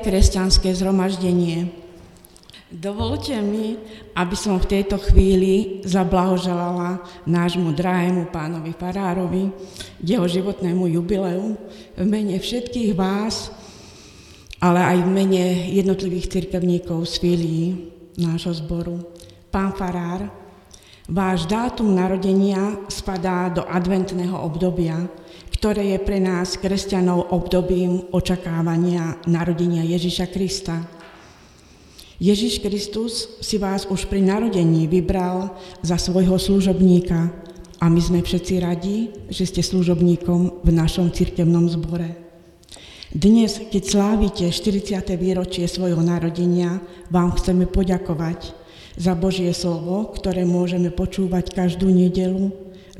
Kresťanské zhromaždenie, dovolte mi, aby som v tejto chvíli zablahoželala nášmu drahému pánovi Farárovi jeho životnému jubileu v mene všetkých vás, ale aj v mene jednotlivých cirkevníkov z filii nášho zboru. Pán Farár, váš dátum narodenia spadá do adventného obdobia, ktoré je pre nás, kresťanov, obdobím očakávania narodenia Ježiša Krista. Ježiš Kristus si vás už pri narodení vybral za svojho služobníka a my sme všetci radi, že ste služobníkom v našom cirkevnom zbore. Dnes, keď slávite 40. výročie svojho narodenia, vám chceme poďakovať za Božie slovo, ktoré môžeme počúvať každú nedelu,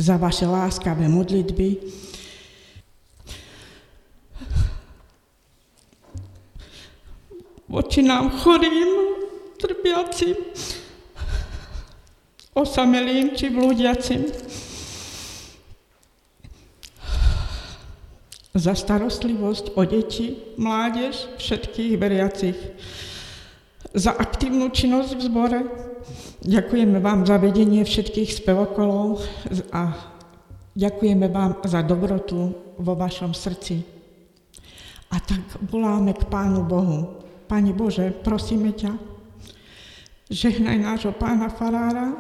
za vaše láskavé modlitby, voči nám chorým, trpiacim, osamelým či blúdiacim. Za starostlivosť o deti, mládež, všetkých veriacich. Za aktívnu činnosť v zbore. Ďakujeme vám za vedenie všetkých spevokolov a ďakujeme vám za dobrotu vo vašom srdci. A tak voláme k Pánu Bohu, Pane Bože, prosíme ťa, žehnaj nášho pána Farára,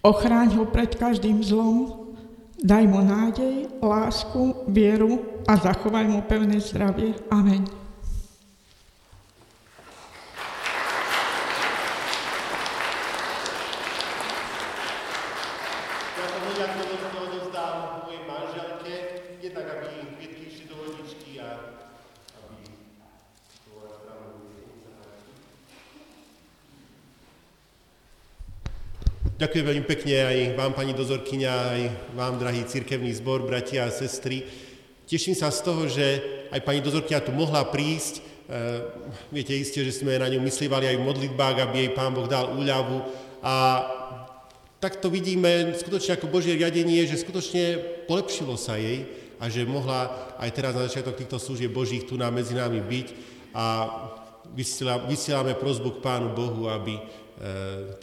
ochráň ho pred každým zlom, daj mu nádej, lásku, vieru a zachovaj mu pevné zdravie. Amen. Ďakujem veľmi pekne aj vám, pani dozorkyňa, aj vám, drahý cirkevný zbor, bratia a sestry. Teším sa z toho, že aj pani dozorkyňa tu mohla prísť. E, viete isté, že sme na ňu myslívali aj v modlitbách, aby jej pán Boh dal úľavu. A tak to vidíme skutočne ako Božie riadenie, že skutočne polepšilo sa jej a že mohla aj teraz na začiatok týchto služieb Božích tu nám medzi nami byť. A vysielame prozbu k Pánu Bohu, aby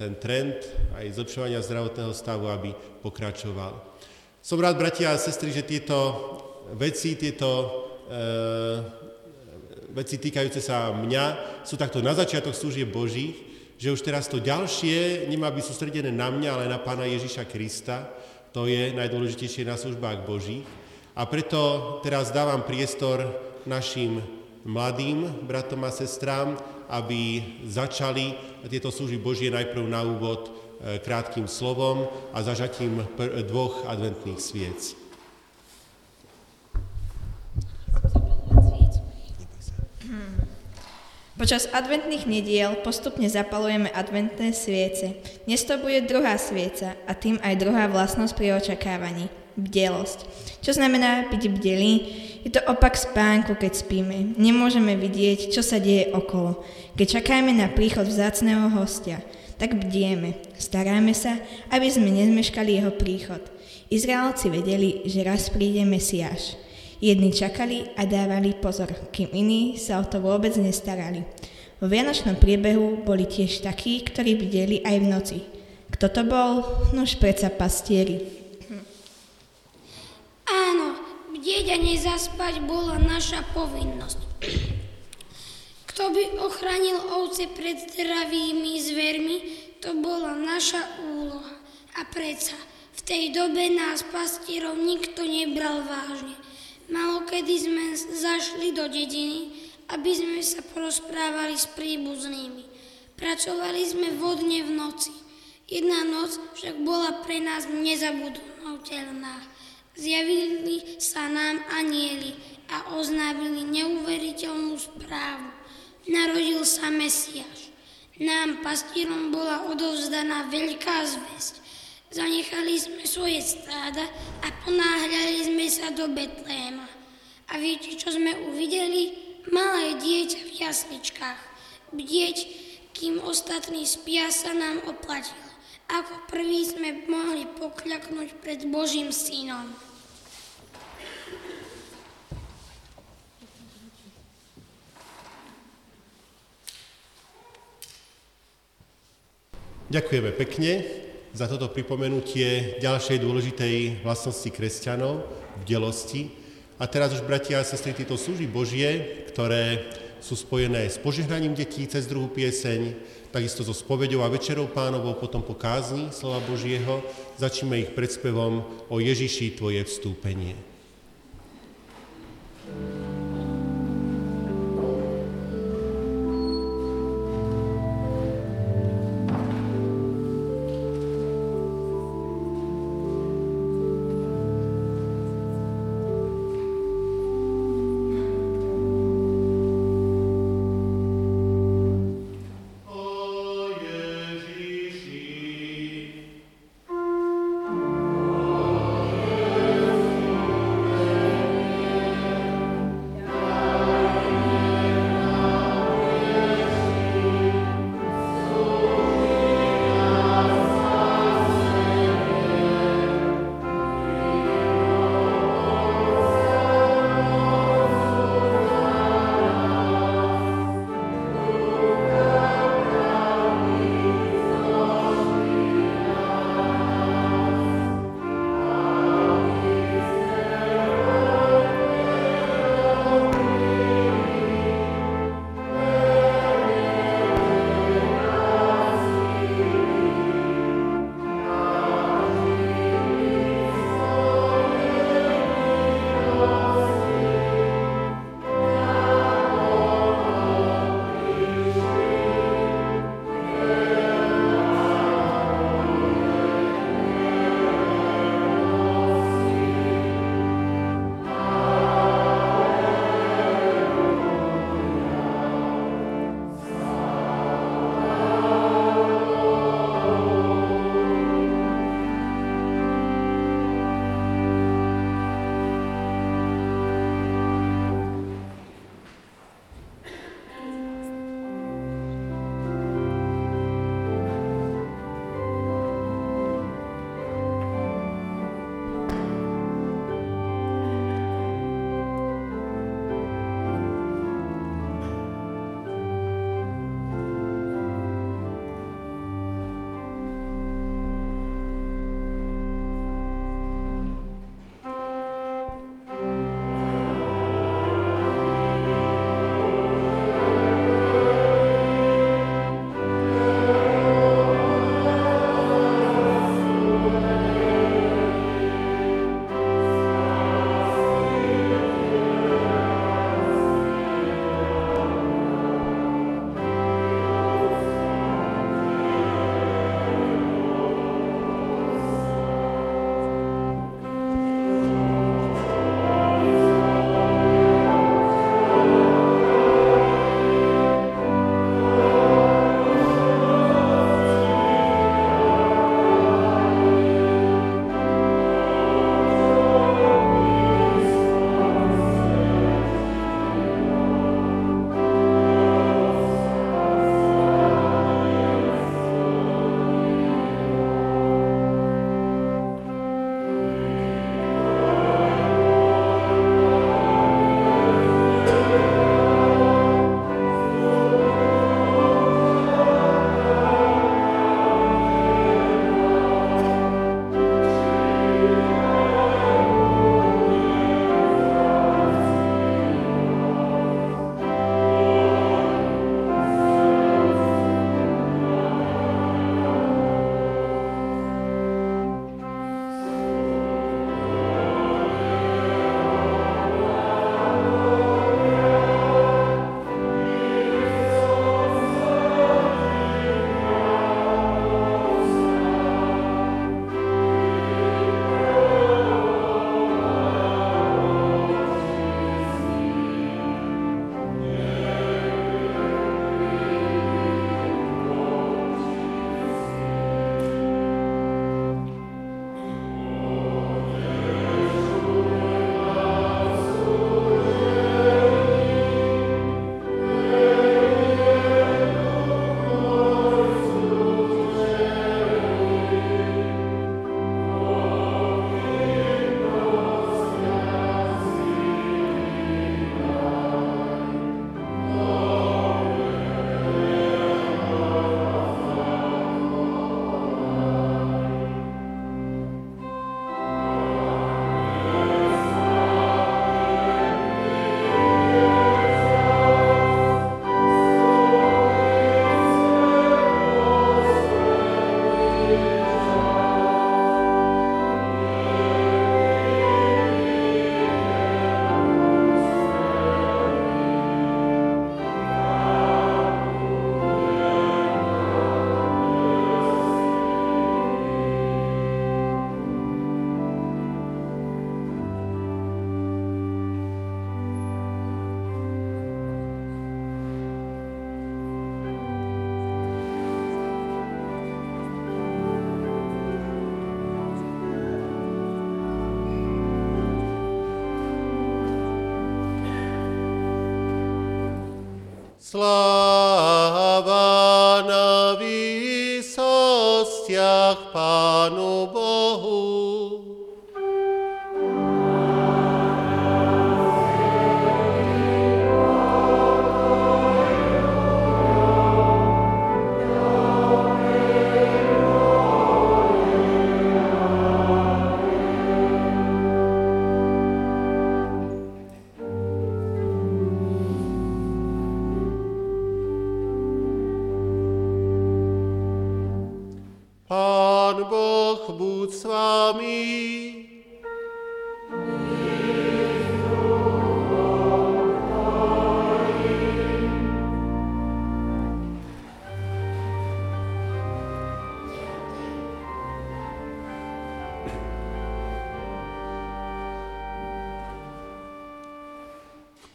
ten trend aj zlepšovania zdravotného stavu, aby pokračoval. Som rád, bratia a sestry, že tieto veci, tieto e, veci týkajúce sa mňa sú takto na začiatok služieb Božích, že už teraz to ďalšie nemá byť sústredené na mňa, ale na Pána Ježiša Krista. To je najdôležitejšie na službách Božích. A preto teraz dávam priestor našim mladým bratom a sestrám, aby začali tieto služby Božie najprv na úvod e, krátkým slovom a zažatím dvoch adventných sviec. Počas adventných nediel postupne zapalujeme adventné sviece. Dnes to bude druhá svieca a tým aj druhá vlastnosť pri očakávaní – bdelosť. Čo znamená byť bdelý? Je to opak spánku, keď spíme. Nemôžeme vidieť, čo sa deje okolo. Keď čakáme na príchod vzácného hostia, tak bdieme. Staráme sa, aby sme nezmeškali jeho príchod. Izraelci vedeli, že raz príde Mesiáš. Jedni čakali a dávali pozor, kým iní sa o to vôbec nestarali. Vo Vianočnom priebehu boli tiež takí, ktorí bdeli aj v noci. Kto to bol? Nož predsa pastieri. Áno, bdieť a nezaspať bola naša povinnosť. Kto by ochránil ovce pred zdravými zvermi, to bola naša úloha. A predsa, v tej dobe nás pastierov nikto nebral vážne. Malokedy sme zašli do dediny, aby sme sa porozprávali s príbuznými. Pracovali sme vodne v noci. Jedna noc však bola pre nás nezabudnutelná. Zjavili sa nám anieli a oznámili neuveriteľnú správu. Narodil sa Mesiaš. Nám, pastírom, bola odovzdaná veľká zväzť. Zanechali sme svoje stáda a ponáhľali sme sa do Betléma. A viete, čo sme uvideli? Malé dieťa v jasličkách. Bdieť, kým ostatní spia, sa nám oplatilo. Ako prví sme mohli pokľaknúť pred Božím synom. Ďakujeme pekne za toto pripomenutie ďalšej dôležitej vlastnosti kresťanov, bdelosti. A teraz už, bratia a sestry, tieto služby Božie, ktoré sú spojené s požehnaním detí cez druhú pieseň, takisto so spovedou a večerou pánovou, potom po kázni slova Božieho, začneme ich predspevom o Ježiši Tvoje vstúpenie. Sláva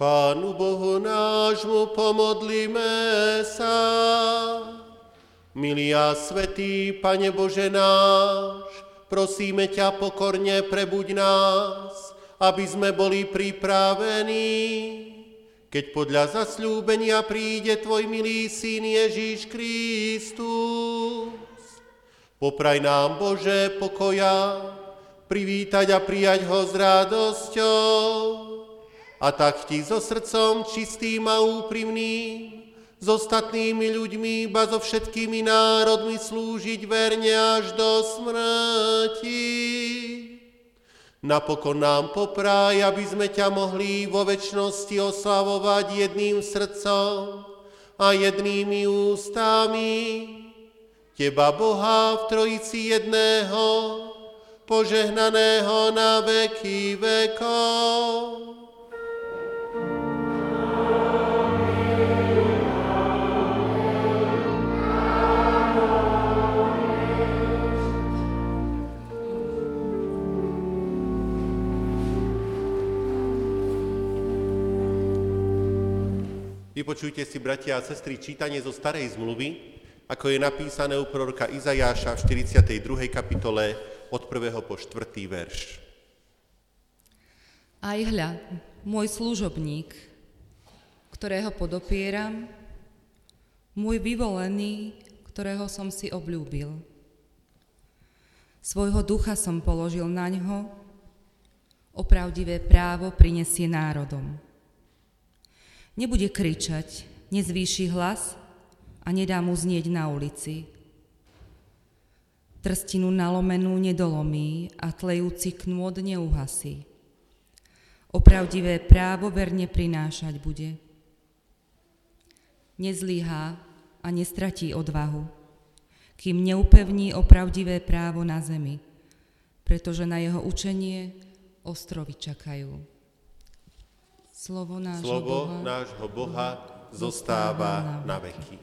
Pánu Bohu nášmu pomodlíme sa. Milý a svetý Pane Bože náš, prosíme ťa pokorne prebuď nás, aby sme boli pripravení, keď podľa zasľúbenia príde Tvoj milý Syn Ježíš Kristus. Popraj nám, Bože, pokoja, privítať a prijať ho s radosťou a tak Ti so srdcom čistým a úprimným s ostatnými ľuďmi, ba so všetkými národmi slúžiť verne až do smrti. Napokon nám popraj, aby sme ťa mohli vo väčšnosti oslavovať jedným srdcom a jednými ústami. Teba Boha v Trojici jedného, požehnaného na veky vekov. Vypočujte si, bratia a sestry, čítanie zo Starej zmluvy, ako je napísané u proroka Izajáša v 42. kapitole od 1. po 4. verš. Aj hľa, môj služobník, ktorého podopieram, môj vyvolený, ktorého som si obľúbil. Svojho ducha som položil na ňo, opravdivé právo prinesie národom. Nebude kričať, nezvýši hlas a nedá mu znieť na ulici. Trstinu nalomenú nedolomí a tlejúci knôt neuhasí. Opravdivé právo verne prinášať bude. Nezlíhá a nestratí odvahu, kým neupevní opravdivé právo na zemi, pretože na jeho učenie ostrovy čakajú. Slovo nášho Slovo Boha, nášho Boha zostáva na veky.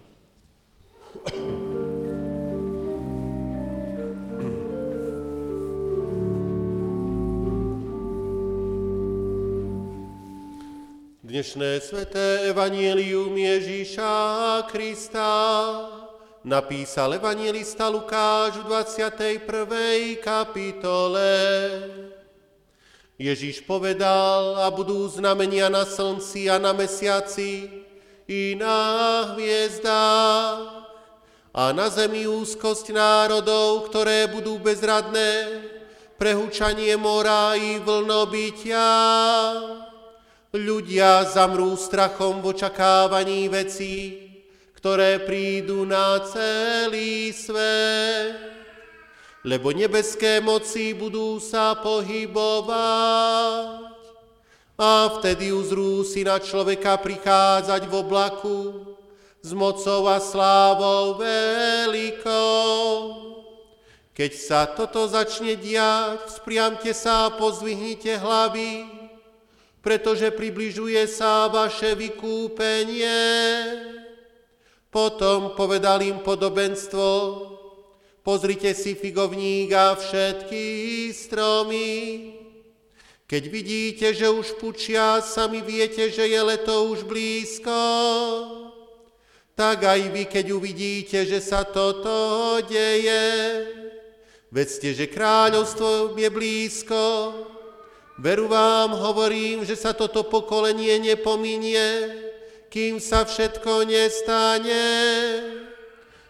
Dnešné sveté evanielium Ježíša Krista napísal evangelista Lukáš v 21. kapitole. Ježíš povedal, a budú znamenia na slnci a na mesiaci i na hviezdách a na zemi úzkosť národov, ktoré budú bezradné, prehúčanie mora i vlnobytia. Ľudia zamrú strachom v očakávaní vecí, ktoré prídu na celý svet lebo nebeské moci budú sa pohybovať. A vtedy uzrú si na človeka prichádzať v oblaku s mocou a slávou veľkou. Keď sa toto začne diať, spriamte sa a pozvihnite hlavy, pretože približuje sa vaše vykúpenie. Potom povedal im podobenstvo, Pozrite si figovník a všetky stromy. Keď vidíte, že už pučia, sami viete, že je leto už blízko. Tak aj vy, keď uvidíte, že sa toto deje, vedzte, že kráľovstvo je blízko. Veru vám hovorím, že sa toto pokolenie nepominie, kým sa všetko nestane.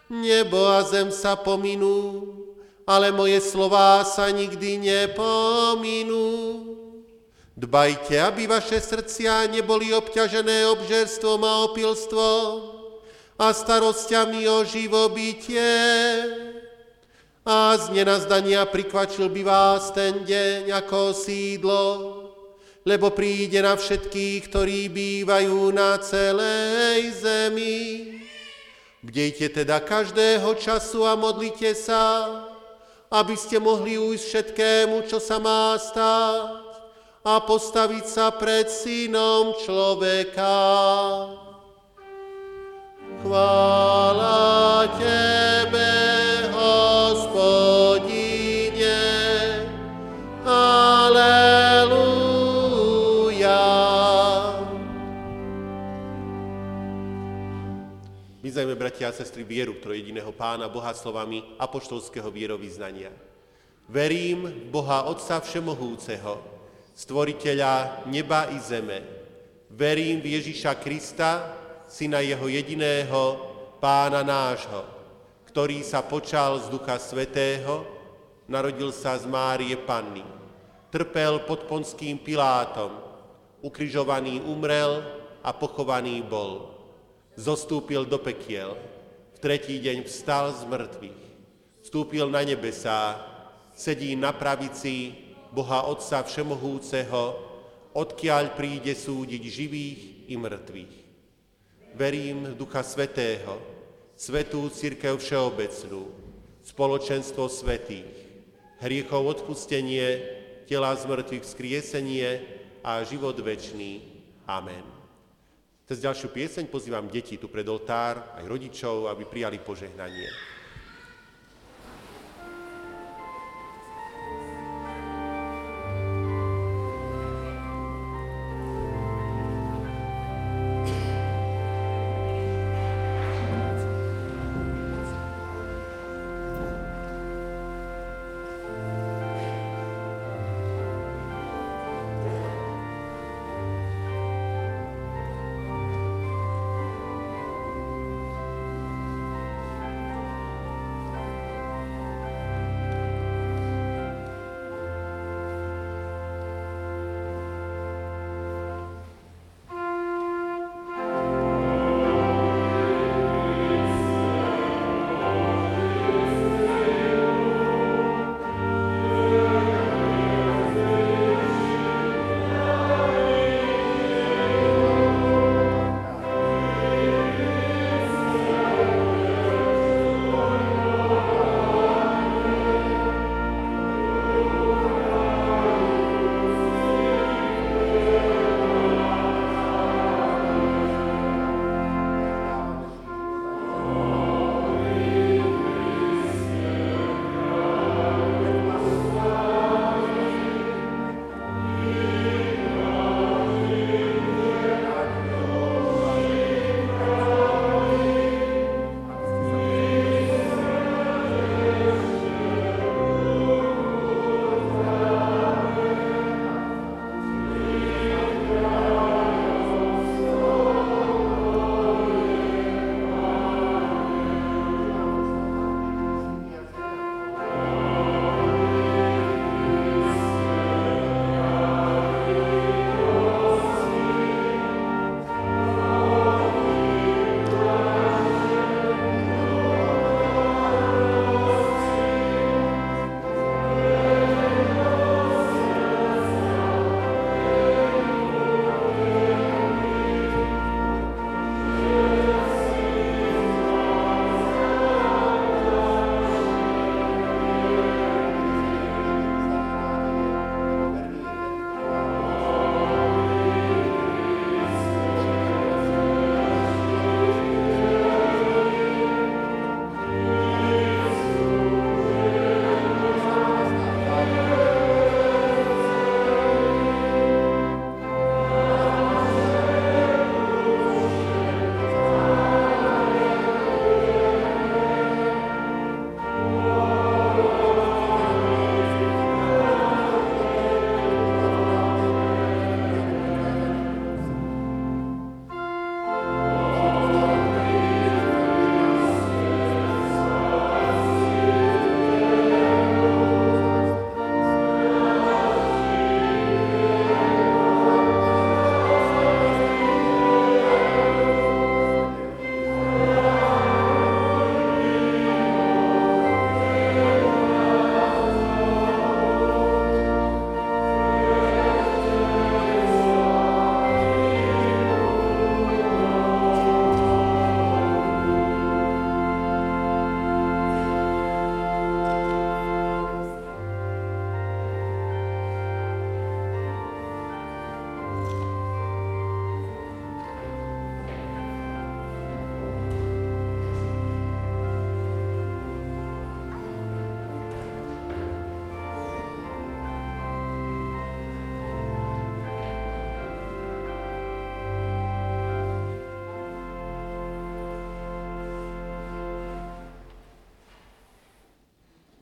Nebo a zem sa pominú, ale moje slová sa nikdy nepominú. Dbajte, aby vaše srdcia neboli obťažené obžerstvom a opilstvom a starostiami o živobytie. A z nenazdania prikvačil by vás ten deň ako sídlo, lebo príde na všetkých, ktorí bývajú na celej zemi. Bdejte teda každého času a modlite sa, aby ste mohli ujsť všetkému, čo sa má stáť a postaviť sa pred synom človeka. Chvála Tebe, bratia a sestry, vieru trojediného Pána Boha slovami apoštolského vierovýznania. Verím v Boha Otca Všemohúceho, stvoriteľa neba i zeme. Verím v Ježiša Krista, syna jeho jediného, pána nášho, ktorý sa počal z Ducha Svetého, narodil sa z Márie Panny, trpel pod ponským Pilátom, ukrižovaný umrel a pochovaný bol. Zostúpil do pekiel, tretí deň vstal z mŕtvych, vstúpil na nebesá, sedí na pravici Boha Otca Všemohúceho, odkiaľ príde súdiť živých i mŕtvych. Verím Ducha Svetého, Svetú Církev Všeobecnú, spoločenstvo svetých, hriechov odpustenie, tela z mŕtvych vzkriesenie a život večný. Amen. Cez ďalšiu pieseň pozývam deti tu pred oltár, aj rodičov, aby prijali požehnanie.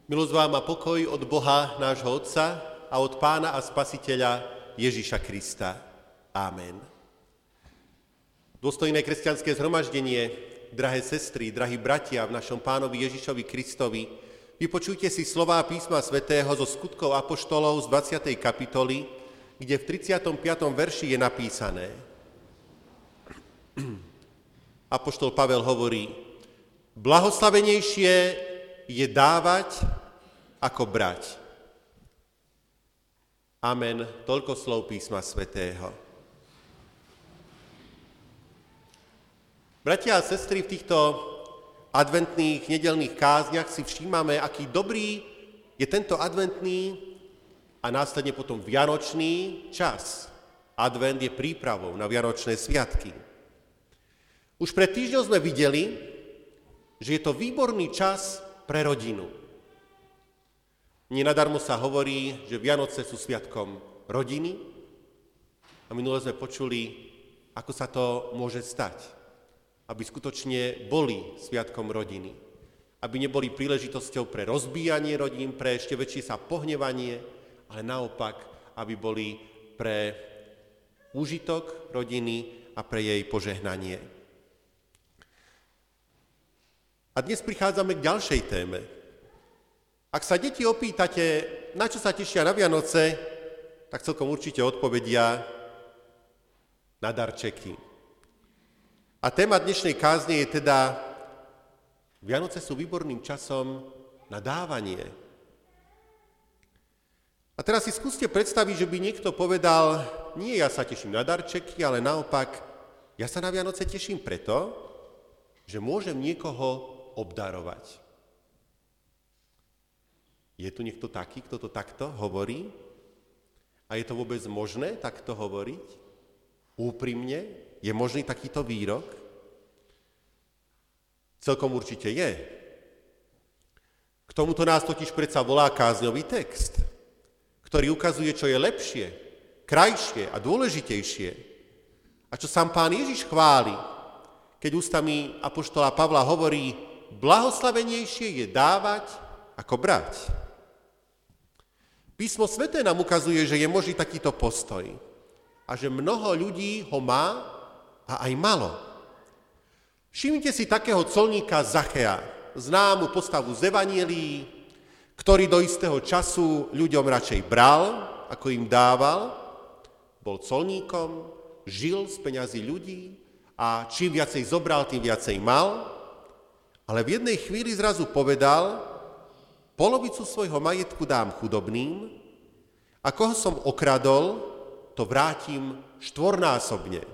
Milosť vám a pokoj od Boha, nášho Otca a od Pána a Spasiteľa Ježíša Krista. Amen. Dôstojné kresťanské zhromaždenie, drahé sestry, drahí bratia v našom pánovi Ježišovi Kristovi, vypočujte si slová písma svätého zo skutkov apoštolov z 20. kapitoly, kde v 35. verši je napísané. Apoštol Pavel hovorí, blahoslavenejšie je dávať ako brať. Amen. Toľko slov písma svätého. Bratia a sestry, v týchto adventných nedelných kázniach si všímame, aký dobrý je tento adventný a následne potom vianočný čas. Advent je prípravou na vianočné sviatky. Už pred týždňom sme videli, že je to výborný čas pre rodinu. Nenadarmo sa hovorí, že Vianoce sú sviatkom rodiny a minule sme počuli, ako sa to môže stať, aby skutočne boli sviatkom rodiny. Aby neboli príležitosťou pre rozbíjanie rodín, pre ešte väčšie sa pohnevanie, ale naopak, aby boli pre úžitok rodiny a pre jej požehnanie. A dnes prichádzame k ďalšej téme. Ak sa deti opýtate, na čo sa tešia na Vianoce, tak celkom určite odpovedia na darčeky. A téma dnešnej kázne je teda Vianoce sú výborným časom na dávanie. A teraz si skúste predstaviť, že by niekto povedal, nie ja sa teším na darčeky, ale naopak, ja sa na Vianoce teším preto, že môžem niekoho obdarovať. Je tu niekto taký, kto to takto hovorí? A je to vôbec možné takto hovoriť? Úprimne? Je možný takýto výrok? Celkom určite je. K tomuto nás totiž predsa volá kázňový text, ktorý ukazuje, čo je lepšie, krajšie a dôležitejšie. A čo sám pán Ježiš chváli, keď ústami apoštola Pavla hovorí, blahoslavenejšie je dávať ako brať. Písmo sveté nám ukazuje, že je možný takýto postoj a že mnoho ľudí ho má a aj malo. Všimnite si takého colníka Zachea, známu postavu z Evanielii, ktorý do istého času ľuďom radšej bral, ako im dával, bol colníkom, žil z peňazí ľudí a čím viacej zobral, tým viacej mal ale v jednej chvíli zrazu povedal, polovicu svojho majetku dám chudobným a koho som okradol, to vrátim štvornásobne.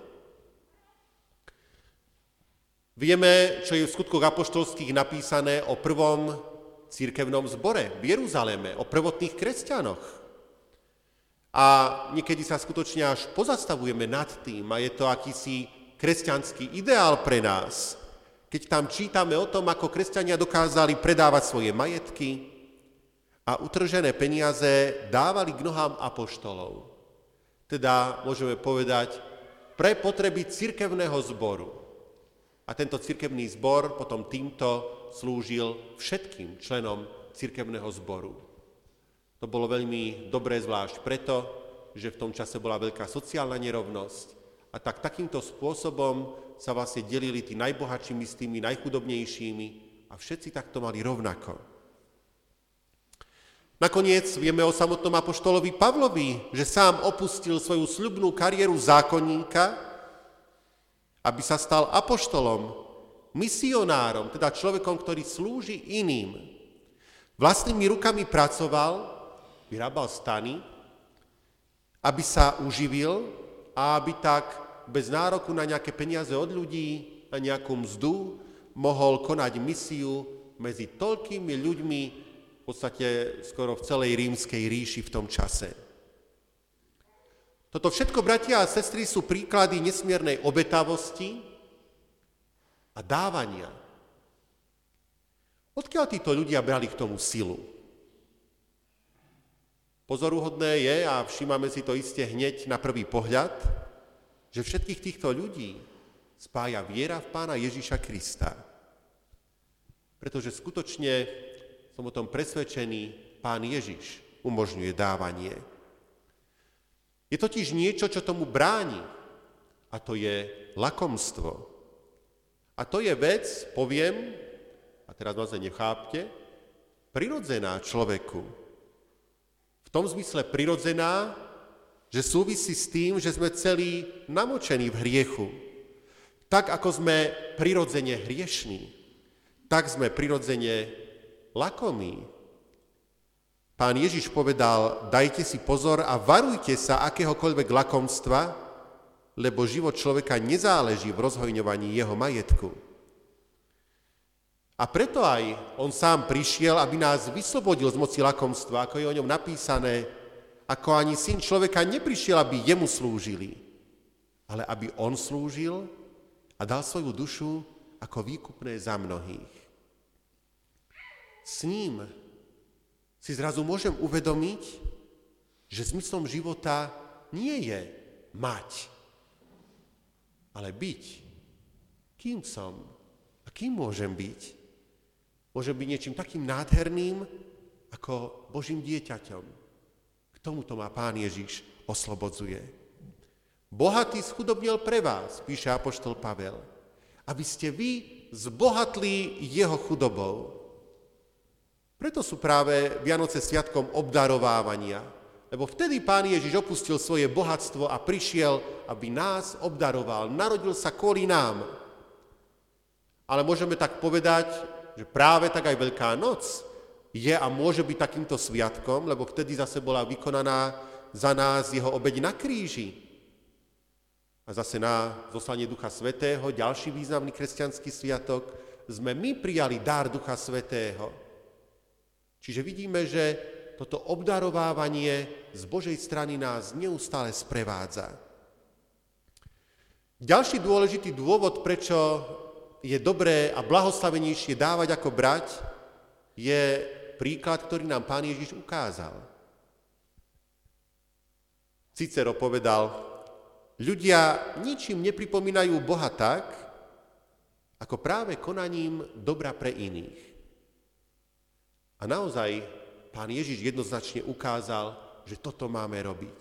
Vieme, čo je v skutkoch apoštolských napísané o prvom církevnom zbore v Jeruzaleme, o prvotných kresťanoch. A niekedy sa skutočne až pozastavujeme nad tým a je to akýsi kresťanský ideál pre nás – keď tam čítame o tom, ako kresťania dokázali predávať svoje majetky a utržené peniaze dávali k nohám apoštolov. Teda môžeme povedať, pre potreby cirkevného zboru. A tento cirkevný zbor potom týmto slúžil všetkým členom cirkevného zboru. To bolo veľmi dobré zvlášť preto, že v tom čase bola veľká sociálna nerovnosť a tak takýmto spôsobom sa vlastne delili tí najbohatšími s tými najchudobnejšími a všetci takto mali rovnako. Nakoniec vieme o samotnom apoštolovi Pavlovi, že sám opustil svoju sľubnú kariéru zákonníka, aby sa stal apoštolom, misionárom, teda človekom, ktorý slúži iným. Vlastnými rukami pracoval, vyrábal stany, aby sa uživil a aby tak bez nároku na nejaké peniaze od ľudí, na nejakú mzdu, mohol konať misiu medzi toľkými ľuďmi, v podstate skoro v celej rímskej ríši v tom čase. Toto všetko, bratia a sestry, sú príklady nesmiernej obetavosti a dávania. Odkiaľ títo ľudia brali k tomu silu? Pozoruhodné je, a všímame si to iste hneď na prvý pohľad, že všetkých týchto ľudí spája viera v pána Ježíša Krista. Pretože skutočne som o tom presvedčený, pán Ježiš umožňuje dávanie. Je totiž niečo, čo tomu bráni, a to je lakomstvo. A to je vec, poviem, a teraz ma nechápte, prirodzená človeku. V tom zmysle prirodzená, že súvisí s tým, že sme celí namočení v hriechu. Tak ako sme prirodzene hriešní, tak sme prirodzene lakomí. Pán Ježiš povedal, dajte si pozor a varujte sa akéhokoľvek lakomstva, lebo život človeka nezáleží v rozhojňovaní jeho majetku. A preto aj on sám prišiel, aby nás vyslobodil z moci lakomstva, ako je o ňom napísané, ako ani syn človeka neprišiel, aby jemu slúžili, ale aby on slúžil a dal svoju dušu ako výkupné za mnohých. S ním si zrazu môžem uvedomiť, že zmyslom života nie je mať, ale byť. Kým som a kým môžem byť? Môžem byť niečím takým nádherným, ako Božím dieťaťom. K tomuto má Pán Ježiš oslobodzuje. Bohatý schudobnil pre vás, píše Apoštol Pavel, aby ste vy zbohatli jeho chudobou. Preto sú práve Vianoce sviatkom obdarovávania. Lebo vtedy Pán Ježiš opustil svoje bohatstvo a prišiel, aby nás obdaroval. Narodil sa kvôli nám. Ale môžeme tak povedať, že práve tak aj Veľká noc je a môže byť takýmto sviatkom, lebo vtedy zase bola vykonaná za nás jeho obeď na kríži. A zase na zoslanie Ducha Svetého, ďalší významný kresťanský sviatok, sme my prijali dar Ducha Svetého. Čiže vidíme, že toto obdarovávanie z Božej strany nás neustále sprevádza. Ďalší dôležitý dôvod, prečo je dobré a blahoslavenejšie dávať ako brať, je príklad, ktorý nám Pán Ježiš ukázal. Cicero povedal, ľudia ničím nepripomínajú Boha tak, ako práve konaním dobra pre iných. A naozaj pán Ježiš jednoznačne ukázal, že toto máme robiť.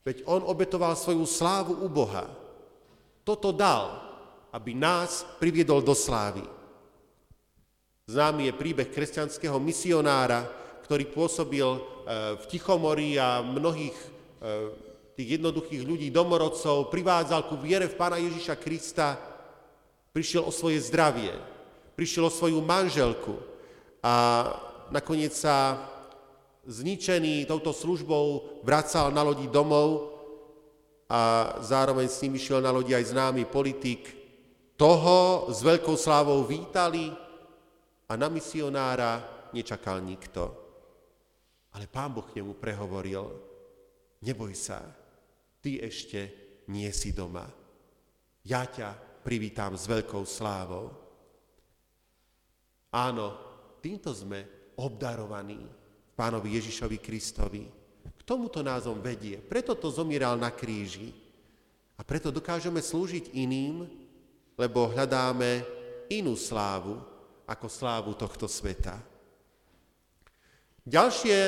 Veď on obetoval svoju slávu u Boha. Toto dal, aby nás priviedol do slávy. Známy je príbeh kresťanského misionára, ktorý pôsobil e, v Tichomorí a mnohých e, tých jednoduchých ľudí, domorodcov, privádzal ku viere v Pána Ježiša Krista, prišiel o svoje zdravie, prišiel o svoju manželku, a nakoniec sa zničený touto službou vracal na lodi domov a zároveň s ním išiel na lodi aj známy politik. Toho s veľkou slávou vítali a na misionára nečakal nikto. Ale pán Boh k nemu prehovoril, neboj sa, ty ešte nie si doma. Ja ťa privítam s veľkou slávou. Áno, týmto sme obdarovaní pánovi Ježišovi Kristovi. K tomuto názom vedie. Preto to zomieral na kríži. A preto dokážeme slúžiť iným, lebo hľadáme inú slávu ako slávu tohto sveta. Ďalšie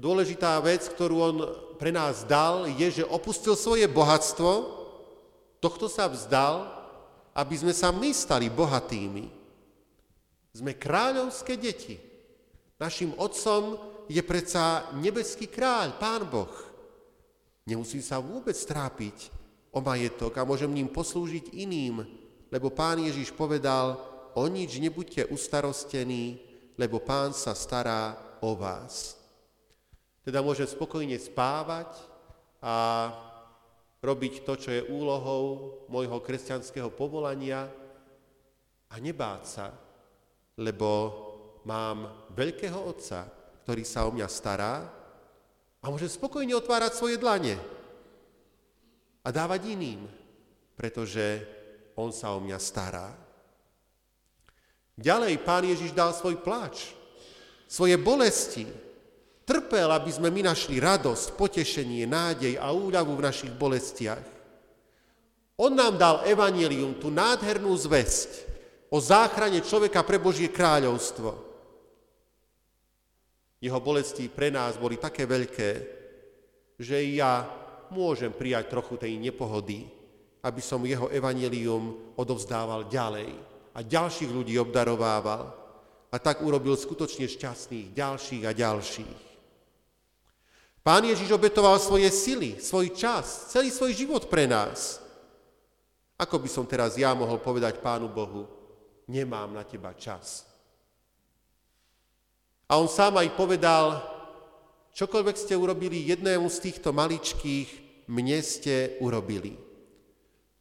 dôležitá vec, ktorú on pre nás dal, je, že opustil svoje bohatstvo, tohto sa vzdal, aby sme sa my stali bohatými. Sme kráľovské deti. Našim otcom je predsa nebeský kráľ, pán Boh. Nemusím sa vôbec trápiť o majetok a môžem ním poslúžiť iným, lebo pán Ježiš povedal, o nič nebuďte ustarostení, lebo pán sa stará o vás. Teda môžem spokojne spávať a robiť to, čo je úlohou môjho kresťanského povolania a nebáť sa, lebo mám veľkého otca, ktorý sa o mňa stará a môže spokojne otvárať svoje dlane a dávať iným, pretože on sa o mňa stará. Ďalej pán Ježiš dal svoj pláč, svoje bolesti, trpel, aby sme my našli radosť, potešenie, nádej a úľavu v našich bolestiach. On nám dal evanelium, tú nádhernú zväzť, o záchrane človeka pre Božie kráľovstvo. jeho bolesti pre nás boli také veľké, že ja môžem prijať trochu tej nepohody, aby som jeho evanelium odovzdával ďalej a ďalších ľudí obdarovával a tak urobil skutočne šťastných ďalších a ďalších. Pán Ježiš obetoval svoje sily, svoj čas, celý svoj život pre nás. Ako by som teraz ja mohol povedať Pánu Bohu, nemám na teba čas. A on sám aj povedal, čokoľvek ste urobili jednému z týchto maličkých, mne ste urobili.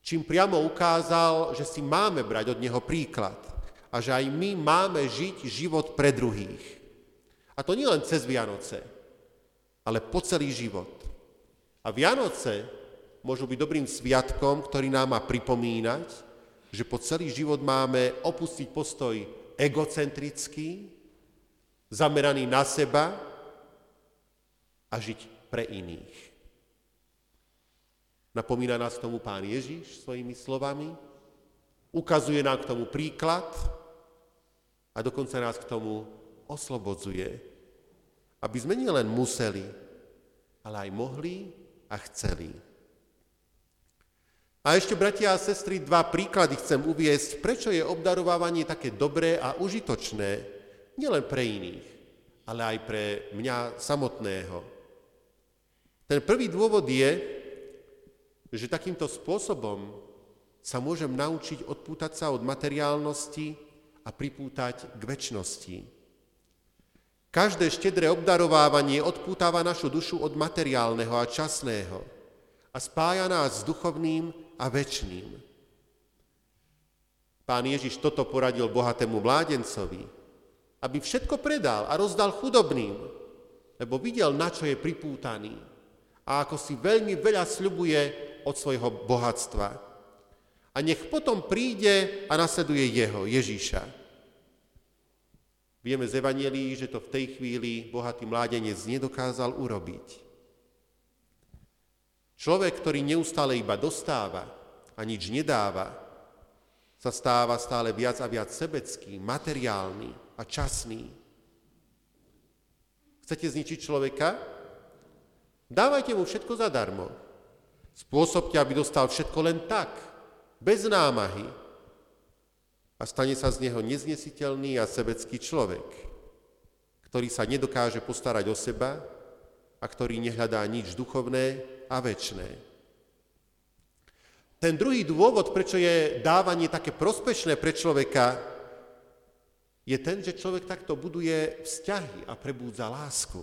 Čím priamo ukázal, že si máme brať od neho príklad a že aj my máme žiť život pre druhých. A to nie len cez Vianoce, ale po celý život. A Vianoce môžu byť dobrým sviatkom, ktorý nám má pripomínať, že po celý život máme opustiť postoj egocentrický, zameraný na seba a žiť pre iných. Napomína nás k tomu pán Ježiš svojimi slovami, ukazuje nám k tomu príklad a dokonca nás k tomu oslobodzuje, aby sme nielen museli, ale aj mohli a chceli. A ešte, bratia a sestry, dva príklady chcem uviesť, prečo je obdarovávanie také dobré a užitočné, nielen pre iných, ale aj pre mňa samotného. Ten prvý dôvod je, že takýmto spôsobom sa môžem naučiť odpútať sa od materiálnosti a pripútať k väčšnosti. Každé štedré obdarovávanie odpútava našu dušu od materiálneho a časného a spája nás s duchovným a väčšným. Pán Ježiš toto poradil bohatému mládencovi, aby všetko predal a rozdal chudobným, lebo videl, na čo je pripútaný a ako si veľmi veľa sľubuje od svojho bohatstva. A nech potom príde a nasleduje jeho, Ježíša. Vieme z Evangelii, že to v tej chvíli bohatý mládenec nedokázal urobiť. Človek, ktorý neustále iba dostáva a nič nedáva, sa stáva stále viac a viac sebecký, materiálny, a časný. Chcete zničiť človeka? Dávajte mu všetko zadarmo. Spôsobte, aby dostal všetko len tak, bez námahy. A stane sa z neho neznesiteľný a sebecký človek, ktorý sa nedokáže postarať o seba a ktorý nehľadá nič duchovné a väčné. Ten druhý dôvod, prečo je dávanie také prospešné pre človeka, je ten, že človek takto buduje vzťahy a prebúdza lásku.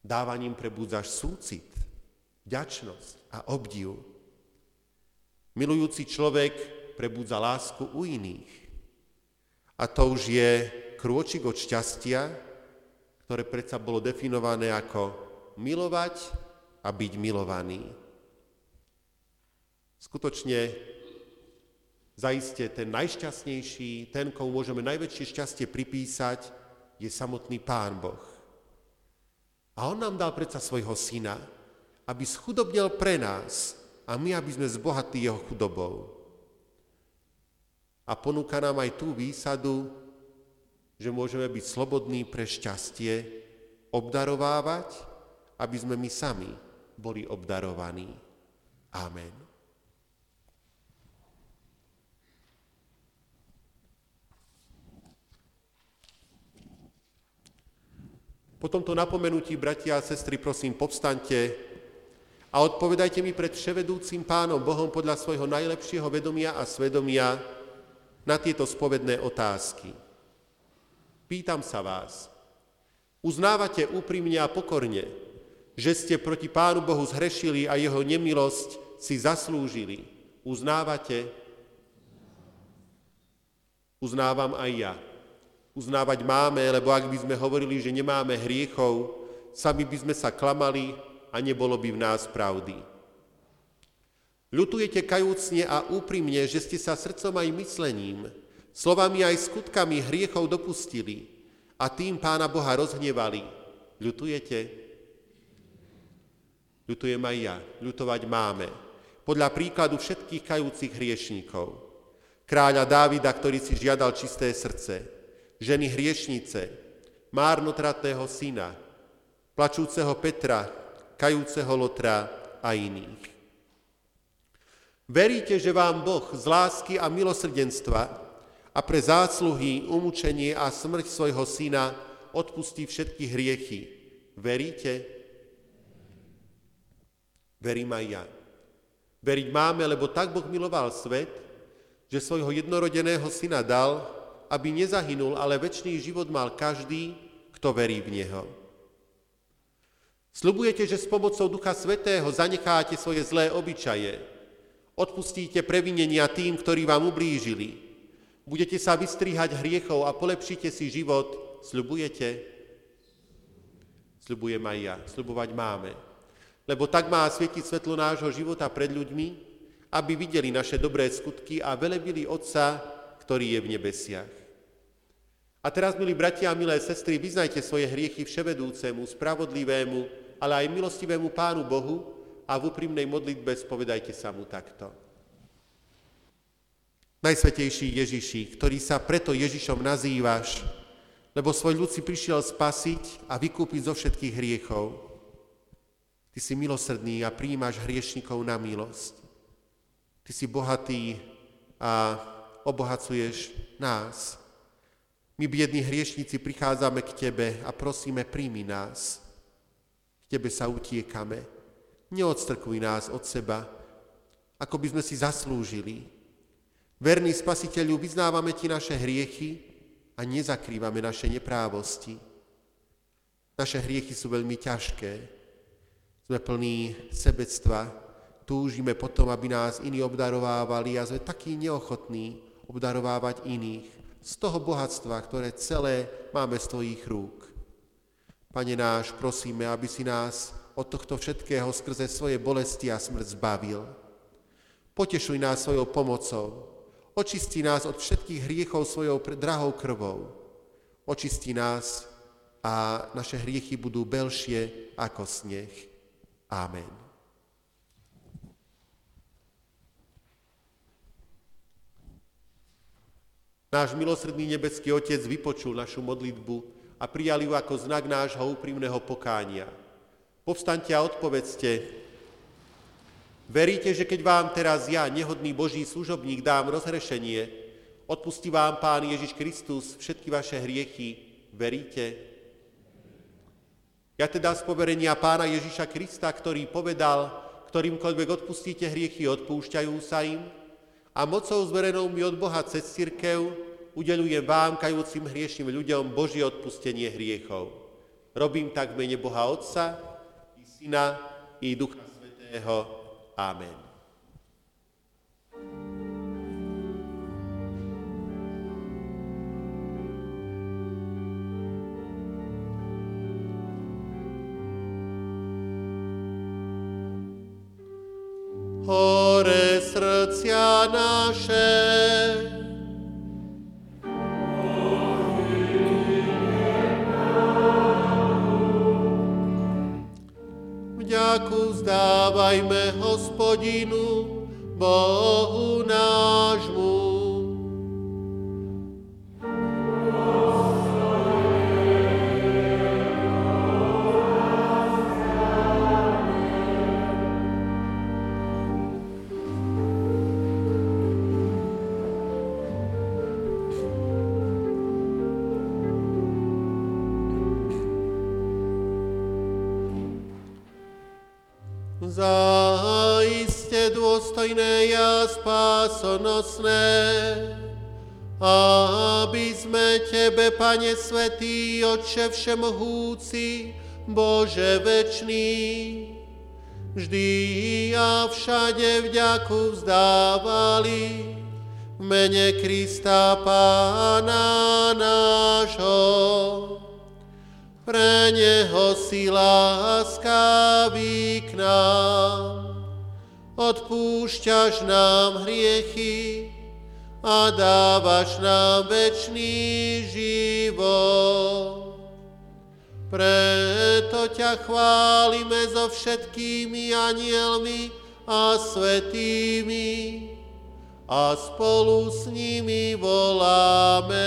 Dávaním prebúdzaš súcit, vďačnosť a obdiv. Milujúci človek prebúdza lásku u iných. A to už je krôčik od šťastia, ktoré predsa bolo definované ako milovať a byť milovaný. Skutočne Zaiste ten najšťastnejší, ten, komu môžeme najväčšie šťastie pripísať, je samotný Pán Boh. A On nám dal predsa svojho syna, aby schudobnil pre nás a my, aby sme zbohatli jeho chudobou. A ponúka nám aj tú výsadu, že môžeme byť slobodní pre šťastie, obdarovávať, aby sme my sami boli obdarovaní. Amen. Po tomto napomenutí, bratia a sestry, prosím, povstaňte a odpovedajte mi pred vševedúcim Pánom Bohom podľa svojho najlepšieho vedomia a svedomia na tieto spovedné otázky. Pýtam sa vás, uznávate úprimne a pokorne, že ste proti Pánu Bohu zhrešili a jeho nemilosť si zaslúžili. Uznávate? Uznávam aj ja uznávať máme, lebo ak by sme hovorili, že nemáme hriechov, sami by sme sa klamali a nebolo by v nás pravdy. Ľutujete kajúcne a úprimne, že ste sa srdcom aj myslením, slovami aj skutkami hriechov dopustili a tým Pána Boha rozhnevali. Ľutujete? Ľutujem aj ja. Ľutovať máme. Podľa príkladu všetkých kajúcich hriešníkov. Kráľa Dávida, ktorý si žiadal čisté srdce ženy hriešnice, márnotratného syna, plačúceho Petra, kajúceho Lotra a iných. Veríte, že vám Boh z lásky a milosrdenstva a pre zásluhy, umúčenie a smrť svojho syna odpustí všetky hriechy. Veríte? Verím aj ja. Veriť máme, lebo tak Boh miloval svet, že svojho jednorodeného syna dal, aby nezahynul, ale väčší život mal každý, kto verí v Neho. Sľubujete, že s pomocou Ducha Svetého zanecháte svoje zlé obyčaje, odpustíte previnenia tým, ktorí vám ublížili, budete sa vystrihať hriechov a polepšíte si život, sľubujete? Sľubujem aj ja, sľubovať máme. Lebo tak má svietiť svetlo nášho života pred ľuďmi, aby videli naše dobré skutky a velebili Otca, ktorý je v nebesiach. A teraz, milí bratia a milé sestry, vyznajte svoje hriechy vševedúcemu, spravodlivému, ale aj milostivému Pánu Bohu a v úprimnej modlitbe spovedajte sa mu takto. Najsvetejší Ježiši, ktorý sa preto Ježišom nazývaš, lebo svoj ľud si prišiel spasiť a vykúpiť zo všetkých hriechov. Ty si milosrdný a príjimaš hriešnikov na milosť. Ty si bohatý a obohacuješ nás. My, biední hriešnici, prichádzame k Tebe a prosíme, príjmi nás. K Tebe sa utiekame. Neodstrkuj nás od seba, ako by sme si zaslúžili. Verný Spasiteľu, vyznávame Ti naše hriechy, a nezakrývame naše neprávosti. Naše hriechy sú veľmi ťažké. Sme plní sebectva, túžime potom, aby nás iní obdarovávali a sme takí neochotní obdarovávať iných z toho bohatstva, ktoré celé máme z Tvojich rúk. Pane náš, prosíme, aby si nás od tohto všetkého skrze svoje bolesti a smrť zbavil. Potešuj nás svojou pomocou, Očistí nás od všetkých hriechov svojou drahou krvou. Očistí nás a naše hriechy budú belšie ako sneh. Amen. Náš milosrdný nebeský Otec vypočul našu modlitbu a prijal ju ako znak nášho úprimného pokánia. Povstaňte a odpovedzte, Veríte, že keď vám teraz ja, nehodný Boží služobník, dám rozhrešenie, odpustí vám Pán Ježiš Kristus všetky vaše hriechy, veríte? Ja teda z poverenia Pána Ježiša Krista, ktorý povedal, ktorýmkoľvek odpustíte hriechy, odpúšťajú sa im, a mocou zverenou mi od Boha cez církev udelujem vám, kajúcim hriešným ľuďom, Božie odpustenie hriechov. Robím tak v mene Boha Otca, i Syna, i Ducha Svetého. Amen. Hore srdcia naše, vďaku vzdávajme hospodinu, Bohu nášmu. Zaiste dôstojné a spásonosné, aby sme Tebe, Pane Svetý, Otče Všemohúci, Bože večný, vždy a všade vďaku vzdávali v mene Krista Pána nášho pre Neho si láskavý k nám. Odpúšťaš nám hriechy a dávaš nám večný život. Preto ťa chválime so všetkými anielmi a svetými a spolu s nimi voláme.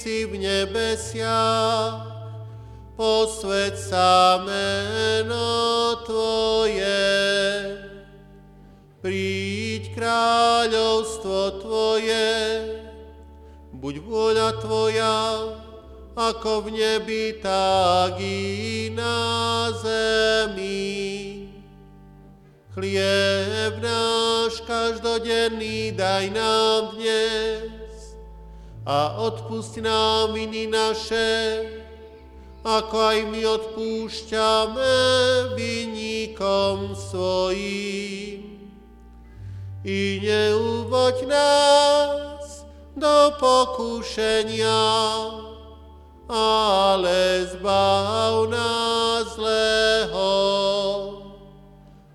Si v nebesiach, posved sa meno Tvoje. Príď kráľovstvo Tvoje, buď vôľa Tvoja, ako v nebi, tak i na zemi. Chlieb náš každodenný daj nám dnes a odpust nám viny naše, ako aj my odpúšťame vinníkom svojim. I neuvoď nás do pokušenia, ale zbav nás zlého,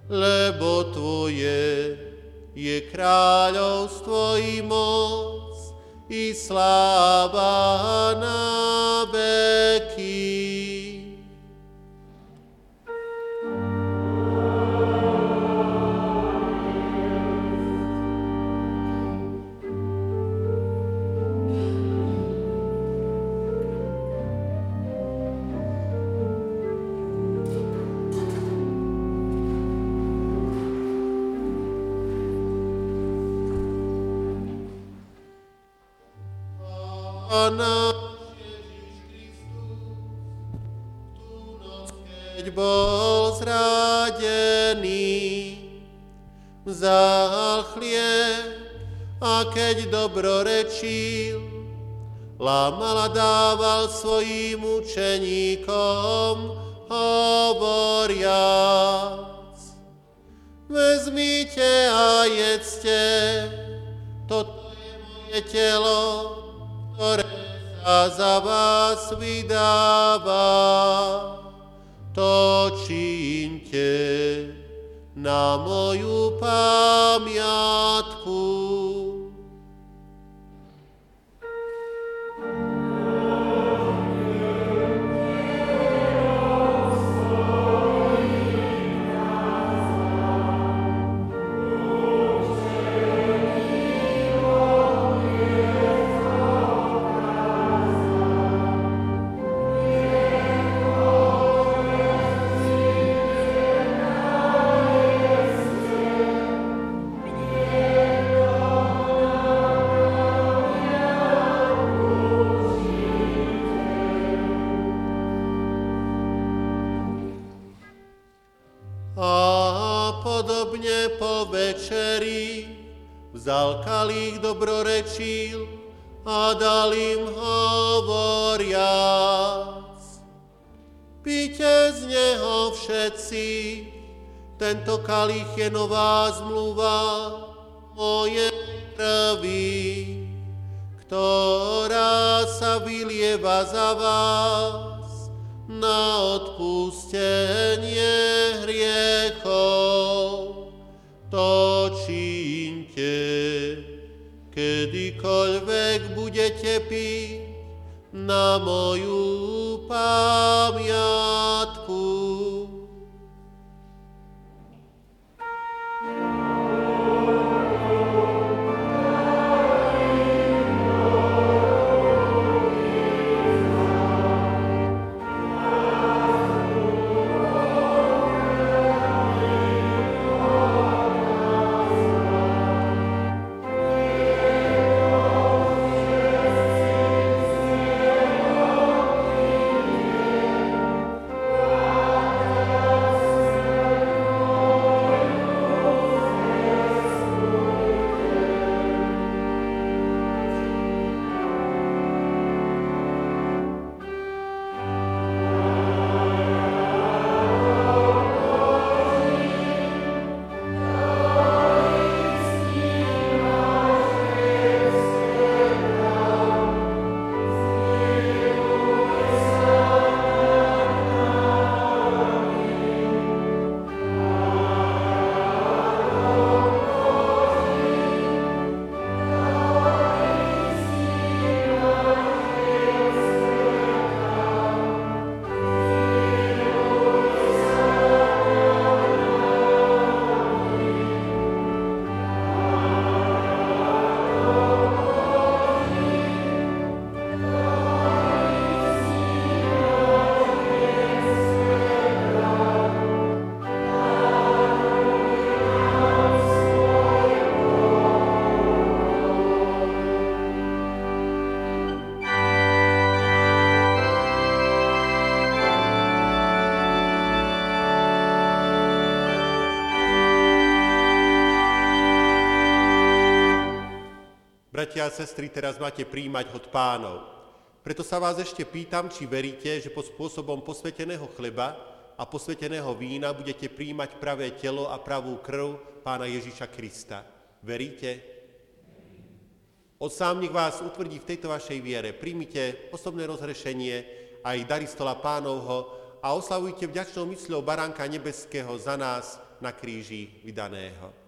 lebo Tvoje je kráľovstvo i moc i sláva na kiedykolwiek będziecie pić na moją pamiątku. Bratia a sestry, teraz máte príjmať od pánov. Preto sa vás ešte pýtam, či veríte, že pod spôsobom posveteného chleba a posveteného vína budete príjmať pravé telo a pravú krv pána Ježiša Krista. Veríte? Od sám nech vás utvrdí v tejto vašej viere. Príjmite osobné rozhrešenie aj dary stola pánovho a oslavujte vďačnou mysľou baránka nebeského za nás na kríži vydaného.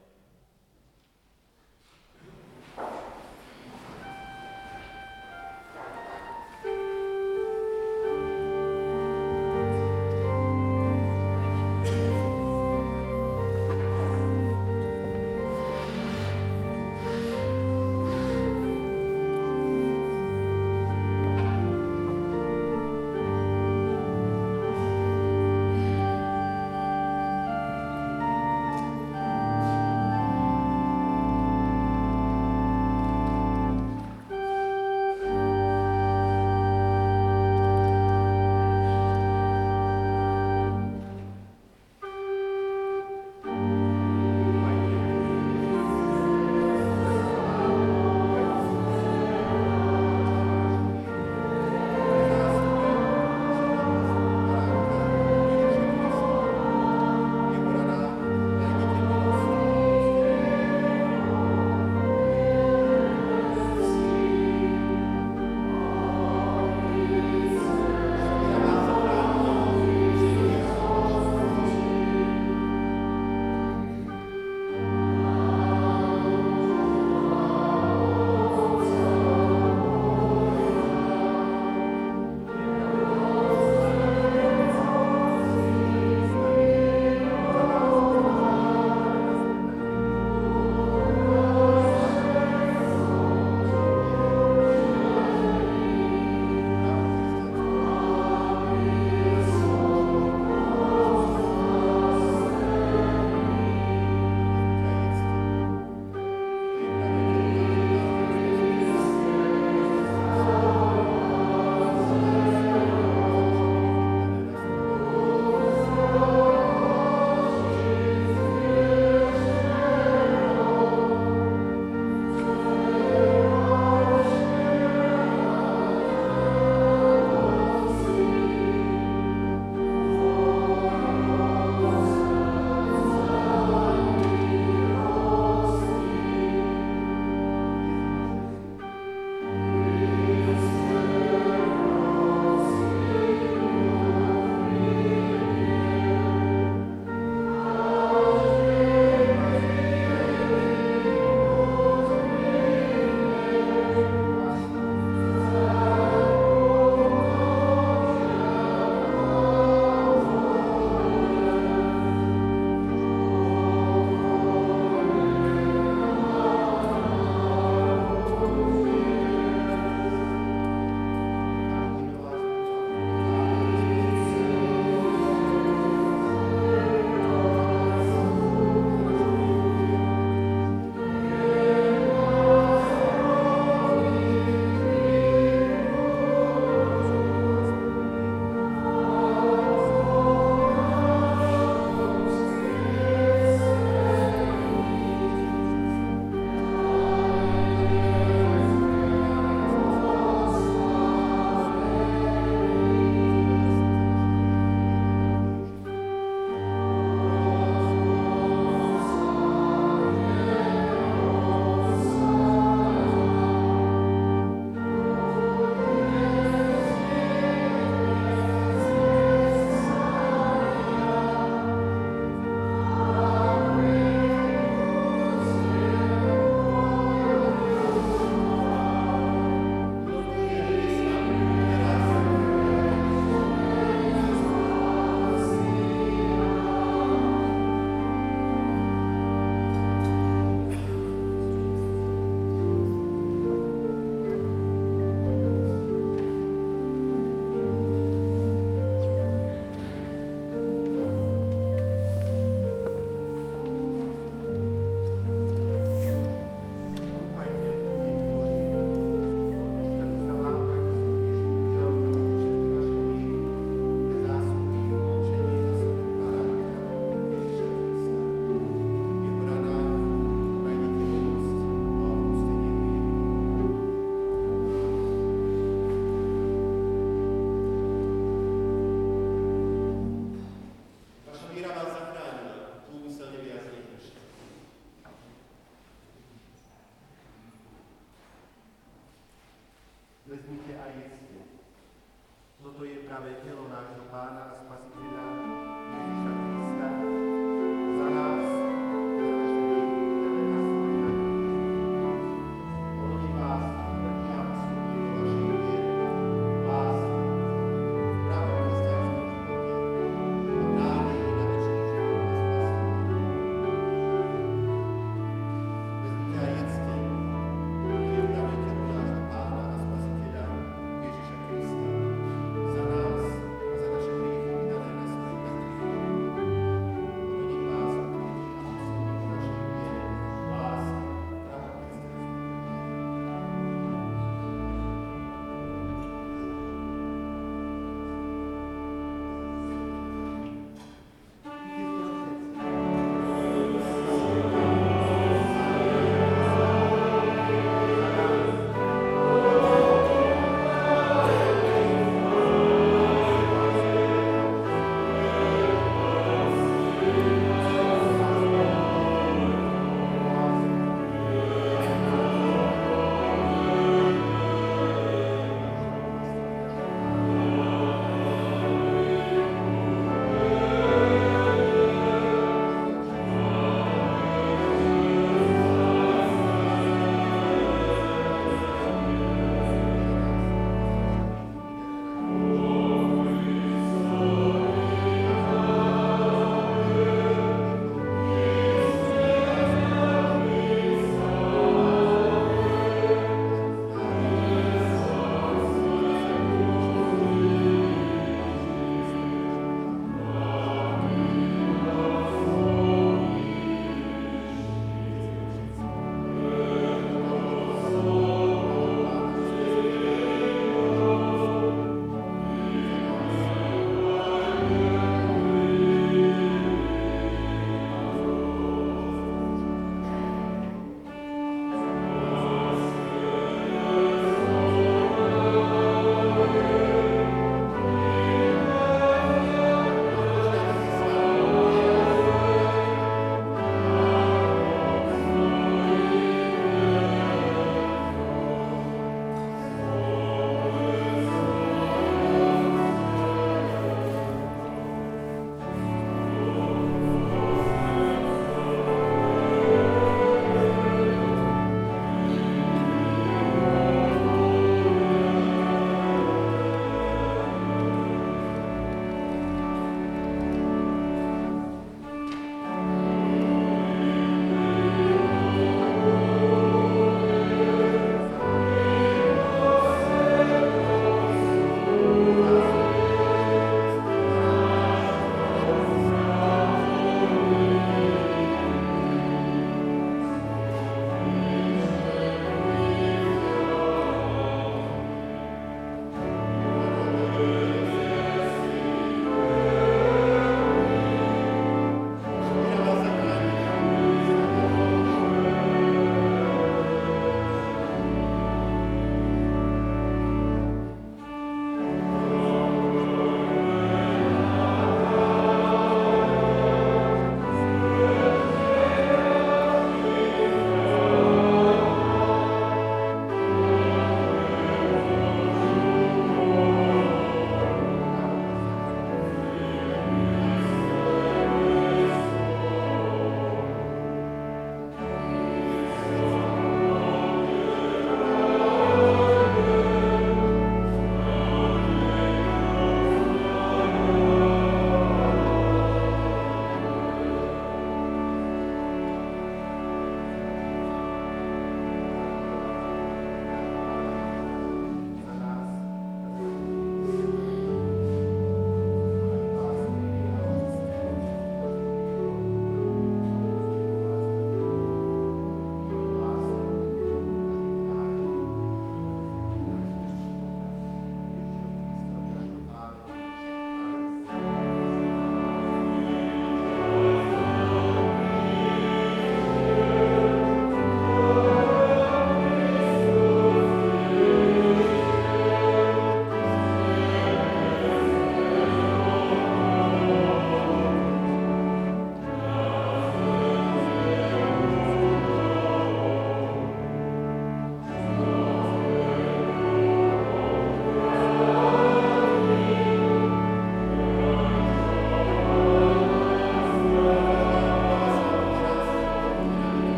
Toto je práve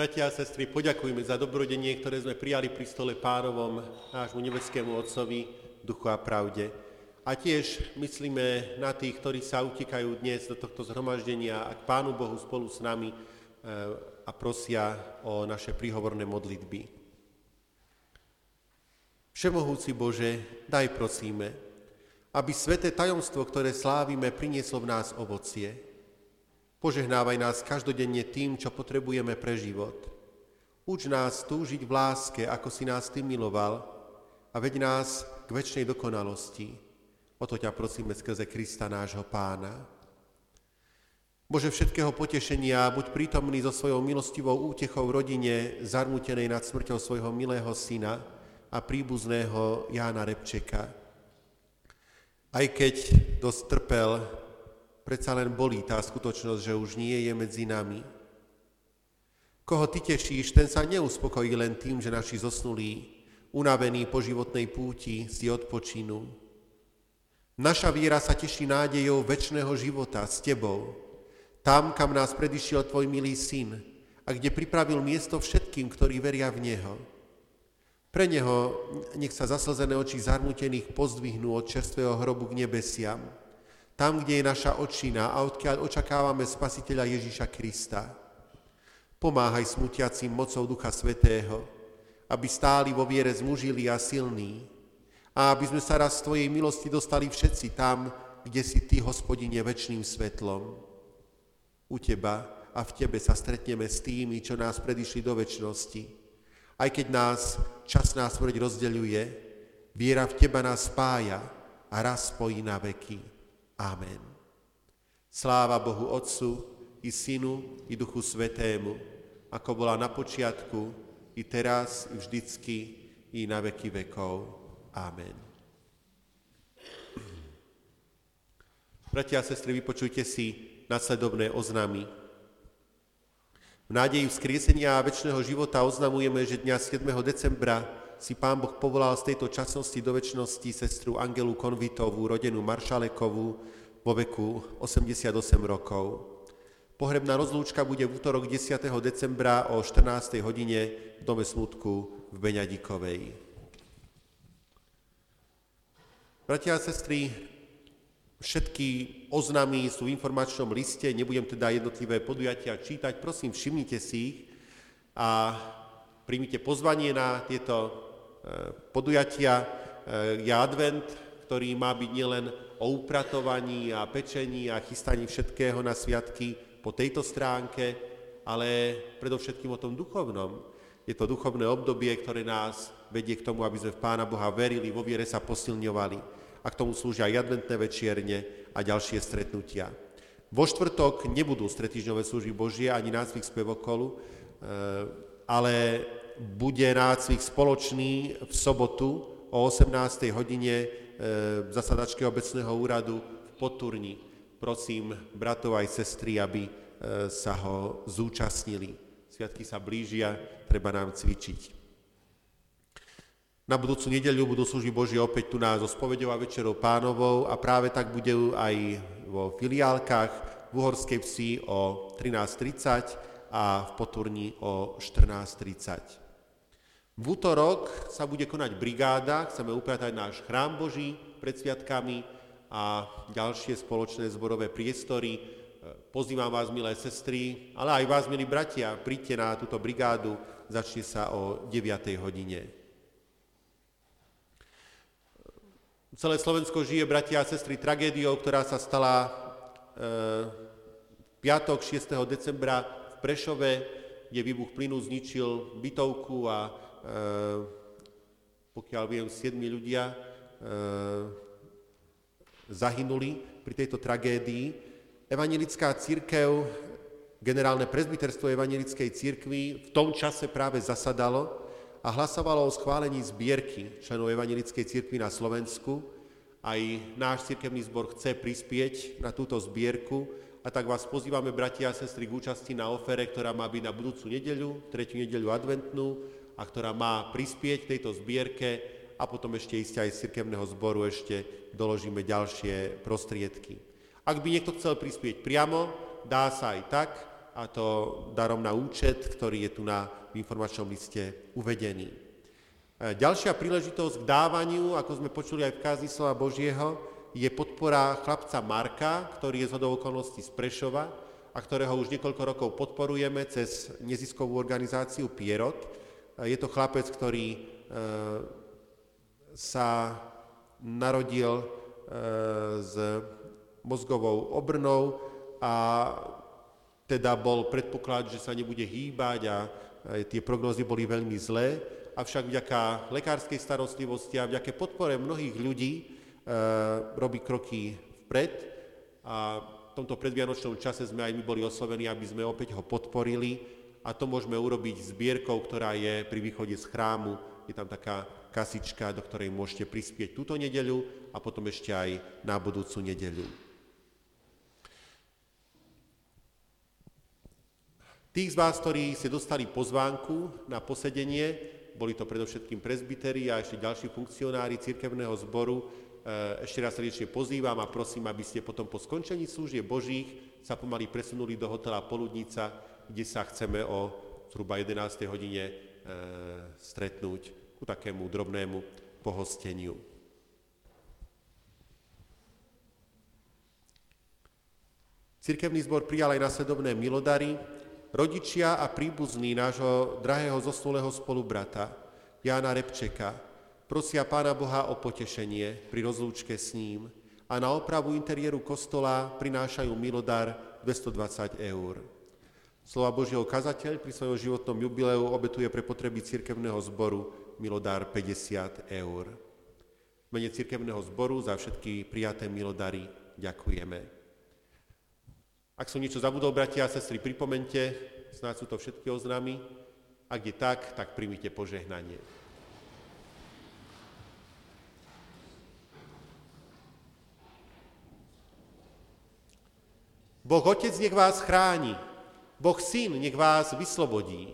Bratia a sestry, poďakujme za dobrodenie, ktoré sme prijali pri stole pánovom nášmu nebeskému Otcovi, duchu a pravde. A tiež myslíme na tých, ktorí sa utekajú dnes do tohto zhromaždenia a k Pánu Bohu spolu s nami eh, a prosia o naše príhovorné modlitby. Všemohúci Bože, daj prosíme, aby sveté tajomstvo, ktoré slávime, prinieslo v nás ovocie, Požehnávaj nás každodenne tým, čo potrebujeme pre život. Uč nás túžiť v láske, ako si nás Ty miloval a veď nás k väčšnej dokonalosti. O to ťa prosíme skrze Krista nášho pána. Bože všetkého potešenia, buď prítomný so svojou milostivou útechou v rodine, zarmutenej nad smrťou svojho milého syna a príbuzného Jána Repčeka. Aj keď dosť trpel predsa len bolí tá skutočnosť, že už nie je medzi nami. Koho ty tešíš, ten sa neuspokojí len tým, že naši zosnulí, unavení po životnej púti, si odpočinú. Naša viera sa teší nádejou väčšného života s Tebou, tam, kam nás predišiel Tvoj milý Syn a kde pripravil miesto všetkým, ktorí veria v Neho. Pre Neho nech sa zaslzené oči zarmutených pozdvihnú od čerstvého hrobu k nebesiam, tam, kde je naša očina a odkiaľ očakávame Spasiteľa Ježíša Krista. Pomáhaj smutiacim mocou Ducha Svetého, aby stáli vo viere zmužili a silní a aby sme sa raz z Tvojej milosti dostali všetci tam, kde si Ty, hospodine, väčšným svetlom. U Teba a v Tebe sa stretneme s tými, čo nás predišli do väčšnosti. Aj keď nás časná smrť rozdeľuje, viera v Teba nás spája a raz spojí na veky. Amen. Sláva Bohu Otcu i Synu i Duchu Svetému, ako bola na počiatku, i teraz, i vždycky, i na veky vekov. Amen. Bratia a sestry, vypočujte si nasledovné oznamy. V nádeji vzkriesenia a väčšného života oznamujeme, že dňa 7. decembra si Pán Boh povolal z tejto časnosti do väčšnosti sestru Angelu Konvitovú, rodenú Maršalekovú, vo veku 88 rokov. Pohrebná rozlúčka bude v útorok 10. decembra o 14. hodine v Dome smutku v Beňadikovej. Bratia a sestry, všetky oznamy sú v informačnom liste, nebudem teda jednotlivé podujatia čítať, prosím, všimnite si ich a príjmite pozvanie na tieto podujatia. E, je advent, ktorý má byť nielen o upratovaní a pečení a chystaní všetkého na sviatky po tejto stránke, ale predovšetkým o tom duchovnom. Je to duchovné obdobie, ktoré nás vedie k tomu, aby sme v Pána Boha verili, vo viere sa posilňovali. A k tomu slúžia aj adventné večierne a ďalšie stretnutia. Vo štvrtok nebudú stretýždňové služby Božie ani nácvik spevokolu, eh, ale bude nácvik spoločný v sobotu o 18. hodine v zasadačke obecného úradu v Poturni. Prosím bratov aj sestry, aby e, sa ho zúčastnili. Sviatky sa blížia, treba nám cvičiť. Na budúcu nedeľu budú služby Božie opäť tu nás so spovedou a večerou pánovou a práve tak bude aj vo filiálkach v Uhorskej vsi o 13.30 a v Poturni o 14.30. V útorok sa bude konať brigáda, chceme upratať náš chrám Boží pred sviatkami a ďalšie spoločné zborové priestory. Pozývam vás, milé sestry, ale aj vás, milí bratia, príďte na túto brigádu, začne sa o 9. hodine. Celé Slovensko žije, bratia a sestry, tragédiou, ktorá sa stala e, piatok 6. decembra v Prešove, kde výbuch plynu zničil bytovku a pokiaľ viem, siedmi ľudia eh, zahynuli pri tejto tragédii. Evangelická církev, generálne prezbiterstvo Evangelickej církvy v tom čase práve zasadalo a hlasovalo o schválení zbierky členov Evangelickej církvy na Slovensku. Aj náš církevný zbor chce prispieť na túto zbierku a tak vás pozývame, bratia a sestry, k účasti na ofere, ktorá má byť na budúcu nedeľu, tretiu nedeľu adventnú a ktorá má prispieť tejto zbierke a potom ešte ísť aj z cirkevného zboru ešte doložíme ďalšie prostriedky. Ak by niekto chcel prispieť priamo, dá sa aj tak, a to darom na účet, ktorý je tu na informačnom liste uvedený. E, ďalšia príležitosť k dávaniu, ako sme počuli aj v kázni slova Božieho, je podpora chlapca Marka, ktorý je z okolností z Prešova a ktorého už niekoľko rokov podporujeme cez neziskovú organizáciu Pierot. E, je to chlapec, ktorý e, sa narodil s mozgovou obrnou a teda bol predpoklad, že sa nebude hýbať a tie prognózy boli veľmi zlé, avšak vďaka lekárskej starostlivosti a vďaka podpore mnohých ľudí robí kroky vpred. A v tomto predvianočnom čase sme aj my boli oslovení, aby sme opäť ho podporili a to môžeme urobiť zbierkou, ktorá je pri východe z chrámu. Je tam taká kasička, do ktorej môžete prispieť túto nedeľu a potom ešte aj na budúcu nedeľu. Tých z vás, ktorí ste dostali pozvánku na posedenie, boli to predovšetkým prezbiteri a ešte ďalší funkcionári cirkevného zboru, eh, ešte raz srdečne pozývam a prosím, aby ste potom po skončení služieb Božích sa pomaly presunuli do hotela Poludnica, kde sa chceme o zhruba 11. hodine eh, stretnúť ku takému drobnému pohosteniu. Cirkevný zbor prijal aj nasledovné milodary, rodičia a príbuzní nášho drahého zosnulého spolubrata Jána Repčeka prosia Pána Boha o potešenie pri rozlúčke s ním a na opravu interiéru kostola prinášajú milodar 220 eur. Slova Božieho kazateľ pri svojom životnom jubileu obetuje pre potreby cirkevného zboru milodár 50 eur. V mene cirkevného zboru za všetky prijaté milodary ďakujeme. Ak som niečo zabudol, bratia a sestry, pripomente, snáď sú to všetky oznámy. Ak je tak, tak primite požehnanie. Boh Otec nech vás chráni, Boh Syn nech vás vyslobodí,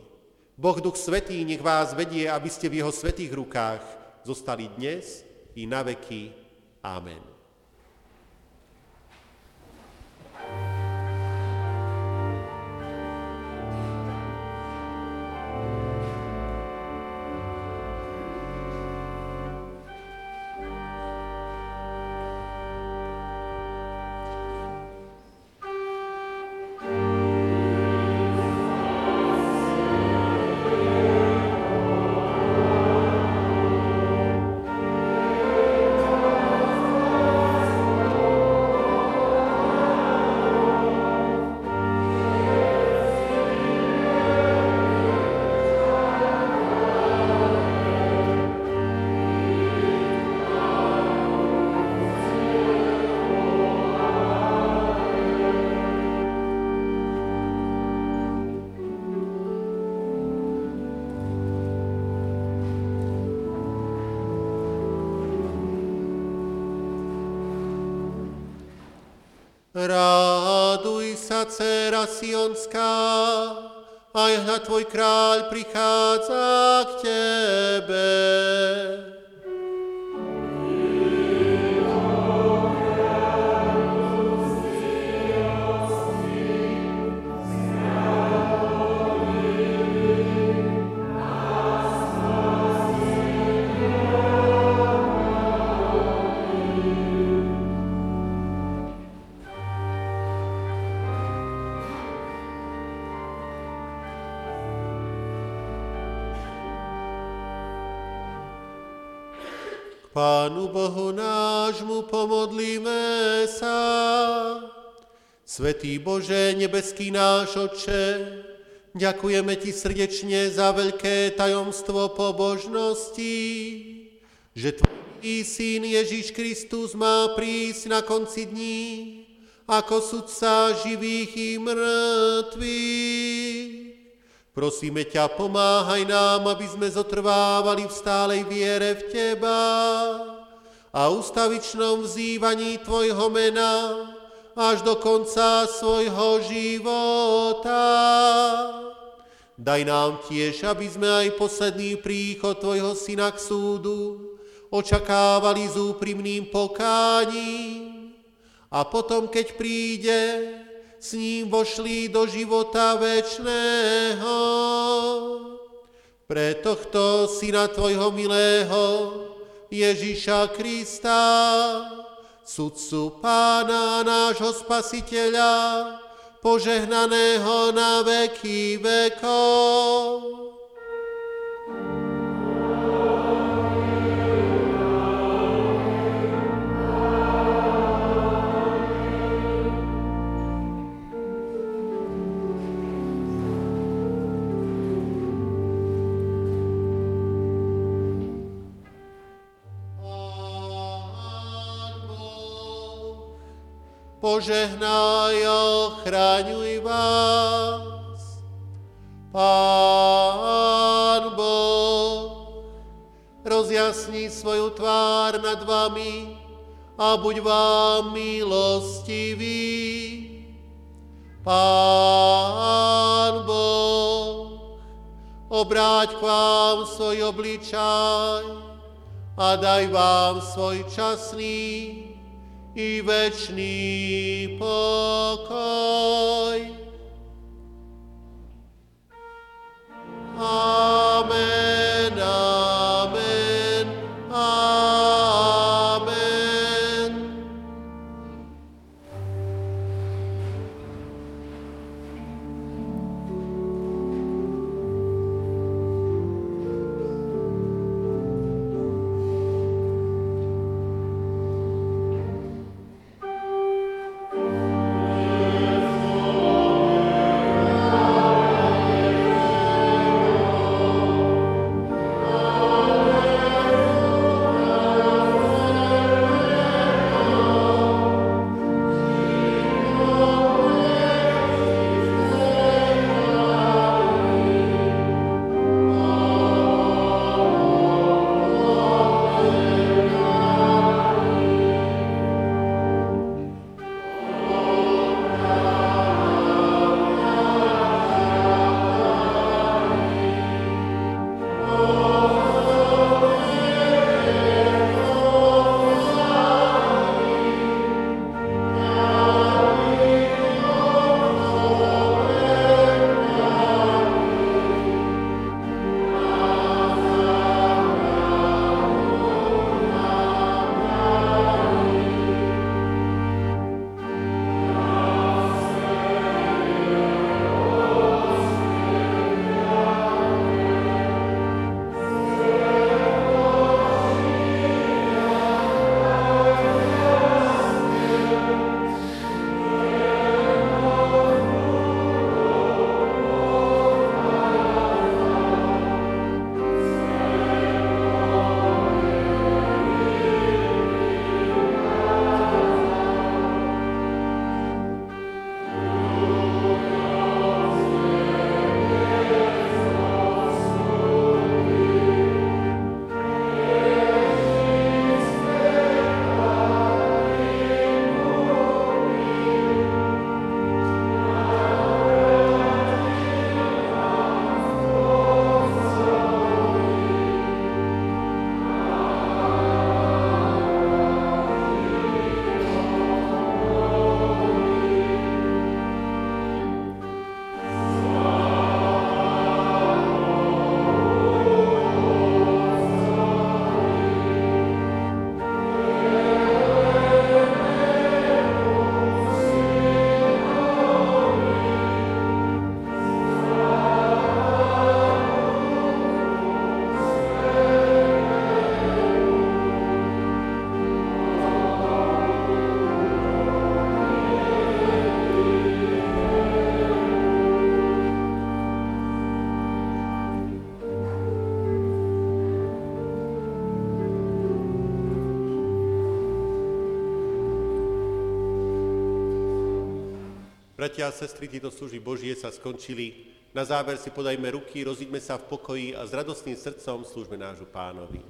Boh Duch Svetý nech vás vedie, aby ste v Jeho svetých rukách zostali dnes i na veky. Amen. Tvoj kráľ prichádza k tebe. Pánu Bohu nášmu pomodlíme sa. Svetý Bože, nebeský náš Oče, ďakujeme Ti srdečne za veľké tajomstvo pobožnosti, že Tvoj Syn Ježiš Kristus má prísť na konci dní ako sudca živých i mŕtvych Prosíme ťa, pomáhaj nám, aby sme zotrvávali v stálej viere v Teba a ustavičnom vzývaní Tvojho mena až do konca svojho života. Daj nám tiež, aby sme aj posledný príchod Tvojho Syna k súdu očakávali s úprimným pokáním a potom, keď príde, s ním vošli do života večného. Pre tohto syna tvojho milého, Ježíša Krista, sudcu pána nášho spasiteľa, požehnaného na veky vekov. Požehnaj a ochraňuj vás. Pán Boh, rozjasni svoju tvár nad vami a buď vám milostivý. Pán Boh, obráť k vám svoj obličaj a daj vám svoj časný i večný pokoj. Bratia a sestry, tieto služby Božie sa skončili. Na záver si podajme ruky, rozíďme sa v pokoji a s radostným srdcom služme nášu pánovi.